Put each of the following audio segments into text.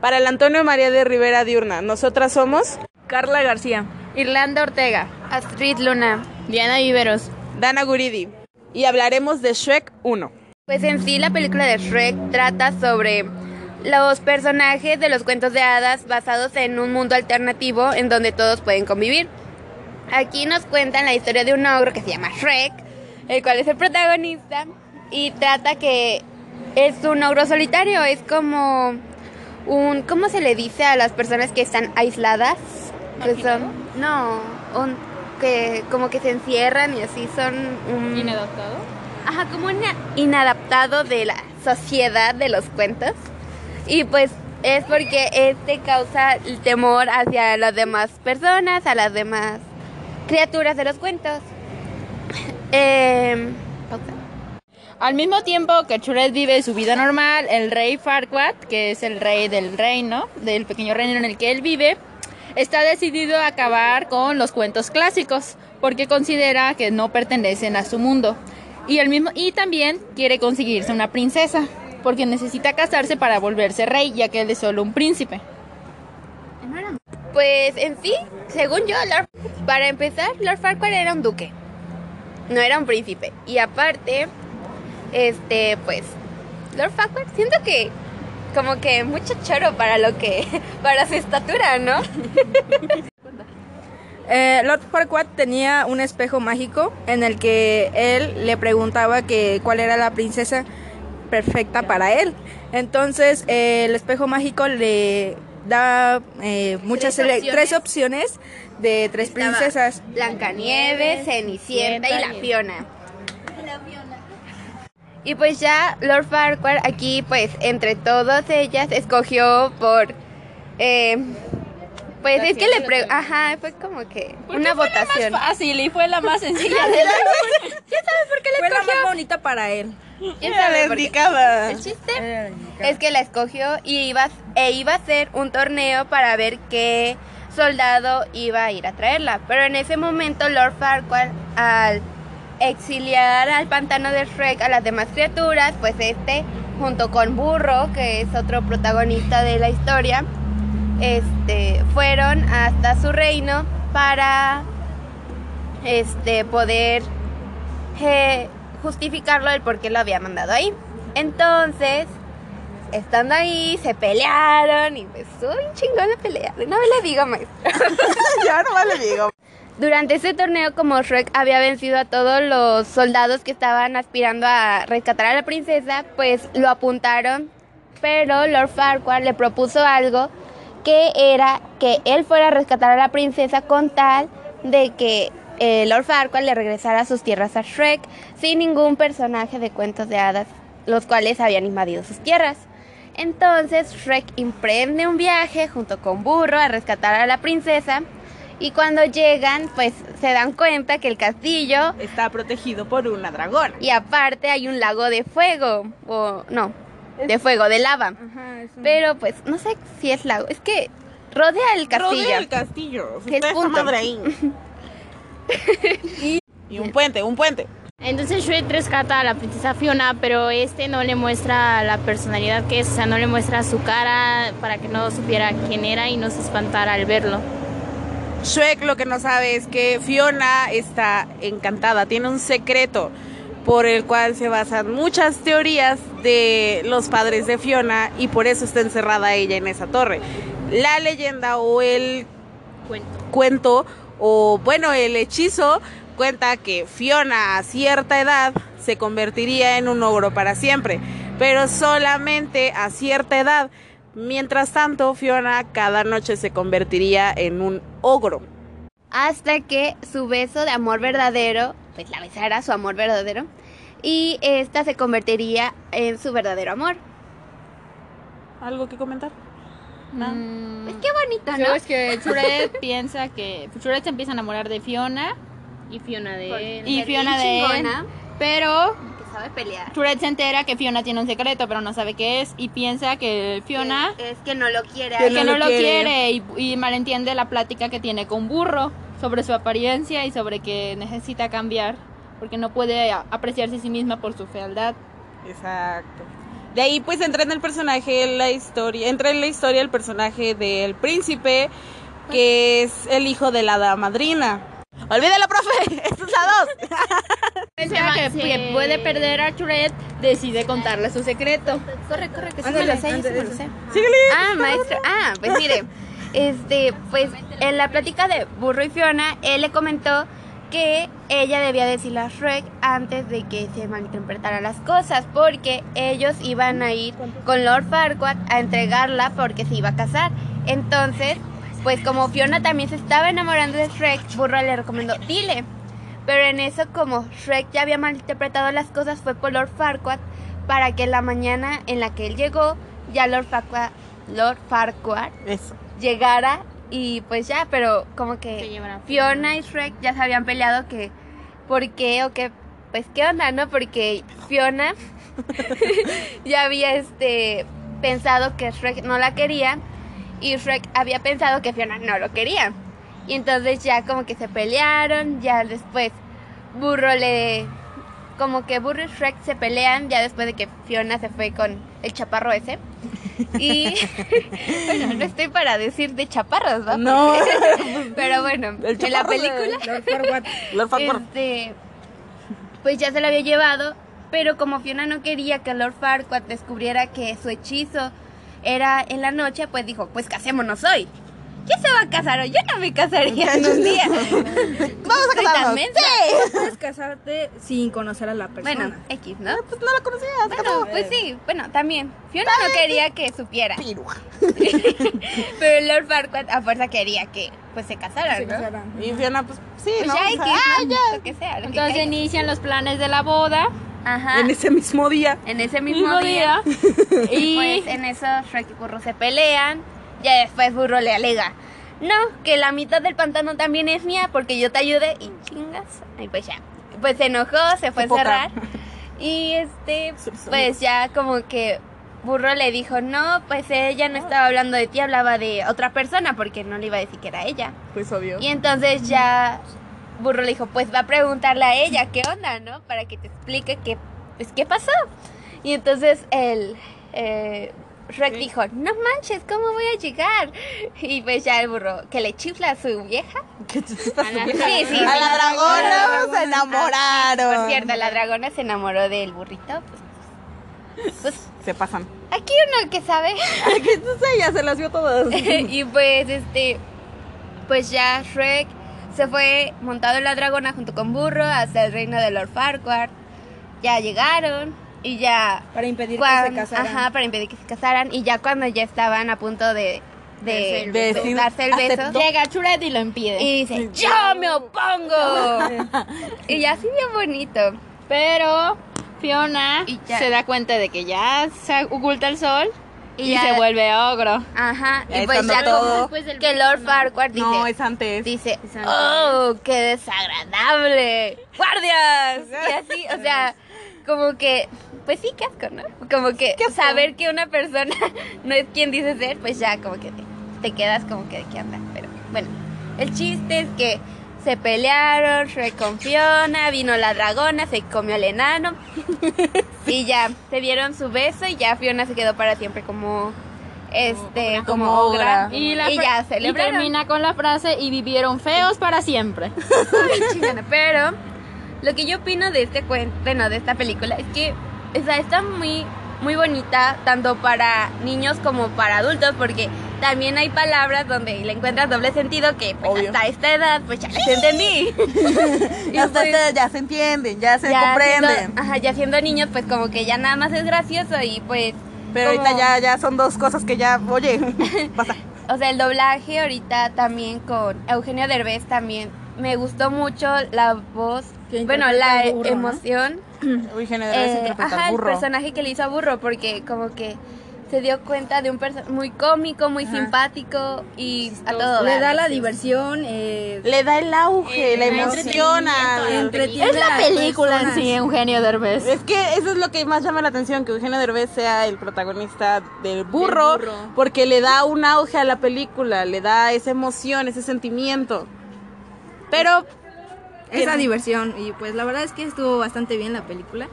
Para el Antonio María de Rivera Diurna, nosotras somos Carla García, Irlanda Ortega, Astrid Luna, Diana Viveros, Dana Guridi y hablaremos de Shrek 1. Pues en sí la película de Shrek trata sobre los personajes de los cuentos de hadas basados en un mundo alternativo en donde todos pueden convivir. Aquí nos cuentan la historia de un ogro que se llama Shrek, el cual es el protagonista y trata que es un ogro solitario, es como un ¿cómo se le dice a las personas que están aisladas? Que son no, un que como que se encierran y así son un inadaptado. Ajá, como un inadaptado de la sociedad de los cuentos. Y pues es porque este causa el temor hacia las demás personas, a las demás criaturas de los cuentos. Eh, Al mismo tiempo que Churet vive su vida normal, el rey Farquaad, que es el rey del reino, del pequeño reino en el que él vive, está decidido a acabar con los cuentos clásicos, porque considera que no pertenecen a su mundo. Y, el mismo, y también quiere conseguirse una princesa, porque necesita casarse para volverse rey, ya que él es solo un príncipe. Pues en sí, según yo, Lord, para empezar, Lord Farquaad era un duque, no era un príncipe. Y aparte, este, pues, Lord Farquaad, siento que como que mucho choro para lo que, para su estatura, ¿no? Eh, Lord Farquaad tenía un espejo mágico en el que él le preguntaba que cuál era la princesa perfecta para él. Entonces eh, el espejo mágico le da eh, muchas Tres opciones. tres opciones de tres Estaba princesas. Blancanieves, Cenicienta y la Fiona. Y pues ya Lord Farquaad aquí, pues entre todas ellas, escogió por... eh, pues es que le pre... Ajá, fue como que una votación. fácil y fue la más sencilla de la ¿Quién sabe por qué la Fue la escogió? más bonita para él. ¿Quién sabe la por qué? El chiste es que la escogió y iba, e iba a hacer un torneo para ver qué soldado iba a ir a traerla. Pero en ese momento Lord Farquaad, al exiliar al pantano de Shrek a las demás criaturas, pues este, junto con Burro, que es otro protagonista de la historia, este, fueron hasta su reino para este, poder eh, justificarlo del por qué lo había mandado ahí. Entonces, estando ahí, se pelearon y pues bien chingón la pelea. No me le digo más. ya no le digo. Durante ese torneo, como Shrek había vencido a todos los soldados que estaban aspirando a rescatar a la princesa, pues lo apuntaron. Pero Lord Farquaad le propuso algo que era que él fuera a rescatar a la princesa con tal de que eh, Lord Farquaad le regresara a sus tierras a Shrek sin ningún personaje de cuentos de hadas, los cuales habían invadido sus tierras. Entonces Shrek emprende un viaje junto con Burro a rescatar a la princesa y cuando llegan pues se dan cuenta que el castillo Está protegido por una dragona. y aparte hay un lago de fuego o no, de fuego, de lava. Pero pues no sé si es lago, es que rodea el castillo. Rodea el castillo. Que es Está esa punto. madre ahí. y un puente, un puente. Entonces Shrek rescata a la princesa Fiona, pero este no le muestra la personalidad que es, o sea, no le muestra su cara para que no supiera quién era y no se espantara al verlo. Shrek lo que no sabe es que Fiona está encantada, tiene un secreto por el cual se basan muchas teorías de los padres de Fiona y por eso está encerrada ella en esa torre. La leyenda o el Cuento. cuento o bueno el hechizo cuenta que Fiona a cierta edad se convertiría en un ogro para siempre, pero solamente a cierta edad. Mientras tanto, Fiona cada noche se convertiría en un ogro. hasta que su beso de amor verdadero, pues la besara su amor verdadero, y esta se convertiría en su verdadero amor. ¿Algo que comentar? No. Mm, Pues qué bonito, Yo ¿no? es que Shrek piensa que Shrek se empieza a enamorar de Fiona y Fiona de él y Fiona de él, chingona, pero que sabe pelear. Shrek se entera que Fiona tiene un secreto, pero no sabe qué es y piensa que Fiona Que es que no lo quiere. Que no no lo lo quiere. quiere y, y malentiende la plática que tiene con Burro sobre su apariencia y sobre que necesita cambiar porque no puede a- apreciarse a sí misma por su fealdad. Exacto. De ahí pues entra en el personaje la historia, entra en la historia el personaje del príncipe, que es el hijo de la madrina. Olvídalo, profe, esto es la dos. Encima que, que puede perder a Churet, decide contarle su secreto. Corre, corre, que sí Ándale, me lo sé, sí me lo sé. Ah, maestro. Ah, pues mire. Este, pues en la plática de Burro y Fiona, él le comentó que ella debía decirle a Shrek antes de que se malinterpretaran las cosas, porque ellos iban a ir con Lord Farquaad a entregarla porque se iba a casar. Entonces, pues como Fiona también se estaba enamorando de Shrek, Burro le recomendó, dile. Pero en eso, como Shrek ya había malinterpretado las cosas, fue por Lord Farquaad para que la mañana en la que él llegó, ya Lord Farquaad, Lord Farquaad Eso. llegara y pues ya, pero como que Fiona y Shrek ya se habían peleado que por qué o qué, pues qué onda, ¿no? Porque Fiona ya había este pensado que Shrek no la quería y Shrek había pensado que Fiona no lo quería. Y entonces ya como que se pelearon, ya después Burro le como que Burro y Shrek se pelean ya después de que Fiona se fue con el chaparro ese. Y bueno, no estoy para decir de chaparros, ¿no? No. Pero bueno, El en la de- película Lord Farquaad. Lord Farquaad. este, pues ya se lo había llevado, pero como Fiona no quería que Lord Farquaad descubriera que su hechizo era en la noche, pues dijo, pues casémonos hoy. ¿Quién se va a casar? Yo no me casaría en un día. Vamos a casarnos. mensa. Puedes casarte sin conocer a la persona. Bueno, X, ¿no? Pues no la conocías. Bueno, pues sí, bueno, también. Fiona no quería que supiera, Pirua. pero Lord Farquaad a fuerza quería que pues se casaran, Se ¿no? casaran. Y Fiona, pues sí, Pues ¿no? ya O X, sea, ah, ¿no? ya. Lo que sea. lo que Entonces inician los planes de la boda. Ajá. En ese mismo día. En ese mismo, día, y pues en eso Shrek y Burro se pelean. Ya después Burro le alega, no, que la mitad del pantano también es mía porque yo te ayudé y chingas. Y pues ya, pues se enojó, se fue a encerrar. Y este, pues ya como que Burro le dijo, no, pues ella no estaba hablando de ti, hablaba de otra persona porque no le iba a decir que era ella. Pues obvio. Y entonces ya Burro le dijo, pues va a preguntarle a ella qué onda, ¿no? Para que te explique qué, pues, qué pasó. Y entonces eh, Shrek dijo, no manches, ¿cómo voy a llegar? Y pues ya el burro, que le chifla a su vieja. ¿Qué estás A la- subiendo? sí, sí, A sí. la dragona se enamoraron. Por cierto, la dragona se enamoró del burrito. Pues, pues Se pasan. aquí uno que sabe. Aquí entonces ella se las vio todas. y pues este pues ya Shrek se fue montado en la dragona junto con Burro hasta el reino de Lord Farquaad. Ya llegaron y ya Para impedir cuan- que se casaran. Ajá, para impedir que se casaran y ya cuando ya estaban a punto de de, Darse el de beso. darse el beso Aceptó. llega Churet y lo impide. y dice, "Yo me opongo." y ya así bien bonito. Pero Fiona Y ya. se da cuenta de que ya se oculta el sol y, Y ya- se vuelve ogro. Ajá, y pues ya todo. como Después del que Lord ¿no? Farquaad dice, No, es antes. dice, Es antes. oh, qué desagradable, guardias, y así, o sea, como que, pues sí, qué asco, ¿no? Como que Qué saber que una persona no es quien dice ser, pues ya como que te, te quedas como que de qué anda, pero bueno, el chiste es que se pelearon, Shrek con Fiona, vino la dragona, se comió al enano, y ya, se dieron su beso y ya Fiona se quedó para siempre como, este, como, Como ogra. Y, la y ya y celebraron. termina con la frase y vivieron feos para siempre. Ay, chingona. Pero lo que yo opino de este cuento, bueno, de esta película, es que o sea, está muy, muy bonita, tanto para niños como para adultos, porque también hay palabras donde le encuentras doble sentido que pues, Obvio. hasta esta edad, pues ya les entendí. Y Hasta pues, ustedes ya se entienden, ya se ya comprenden. siendo- ajá, ya siendo niños, pues como que ya nada más es gracioso y pues... Pero como- ahorita ya, ya son dos cosas que ya, oye, pasa. O sea, el doblaje ahorita también con Eugenio Derbez también me gustó mucho la voz, bueno, la ¿no? emoción, Uy, general, eh, interpreta ajá, el personaje que le hizo a Burro, porque como que se dio cuenta de un personaje muy cómico, muy Ajá. simpático y a todo. Le da la diversión, eh, Le da el auge, Eh, la emociona. entretiene Es la película en sí, Eugenio Derbez. Es que eso es lo que más llama la atención, que Eugenio Derbez sea el protagonista del burro, Del burro. porque le da un auge a la película, le da esa emoción, ese sentimiento. Pero esa diversión. Y pues la verdad es que estuvo bastante bien la película.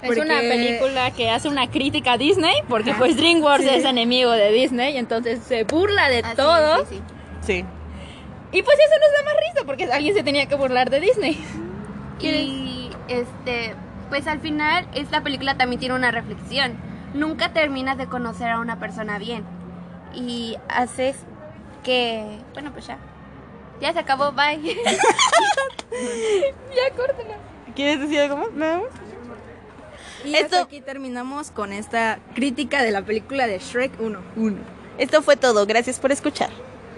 Es Porque- una película que hace una crítica a Disney, porque pues DreamWorks es enemigo de Disney, entonces se burla de Así, todo. sí, sí. Sí. Y pues eso nos da más risa, porque alguien se tenía que burlar de Disney. Y este, pues al final esta película también tiene una reflexión. Nunca terminas de conocer a una persona bien. Y haces que, bueno, pues ya. Ya se acabó, bye. Ya, córtala. ¿Quieres decir algo más? ¿Nada más? Y Esto- hasta aquí terminamos con esta crítica de la película de Shrek 1. Esto fue todo. Gracias por escuchar.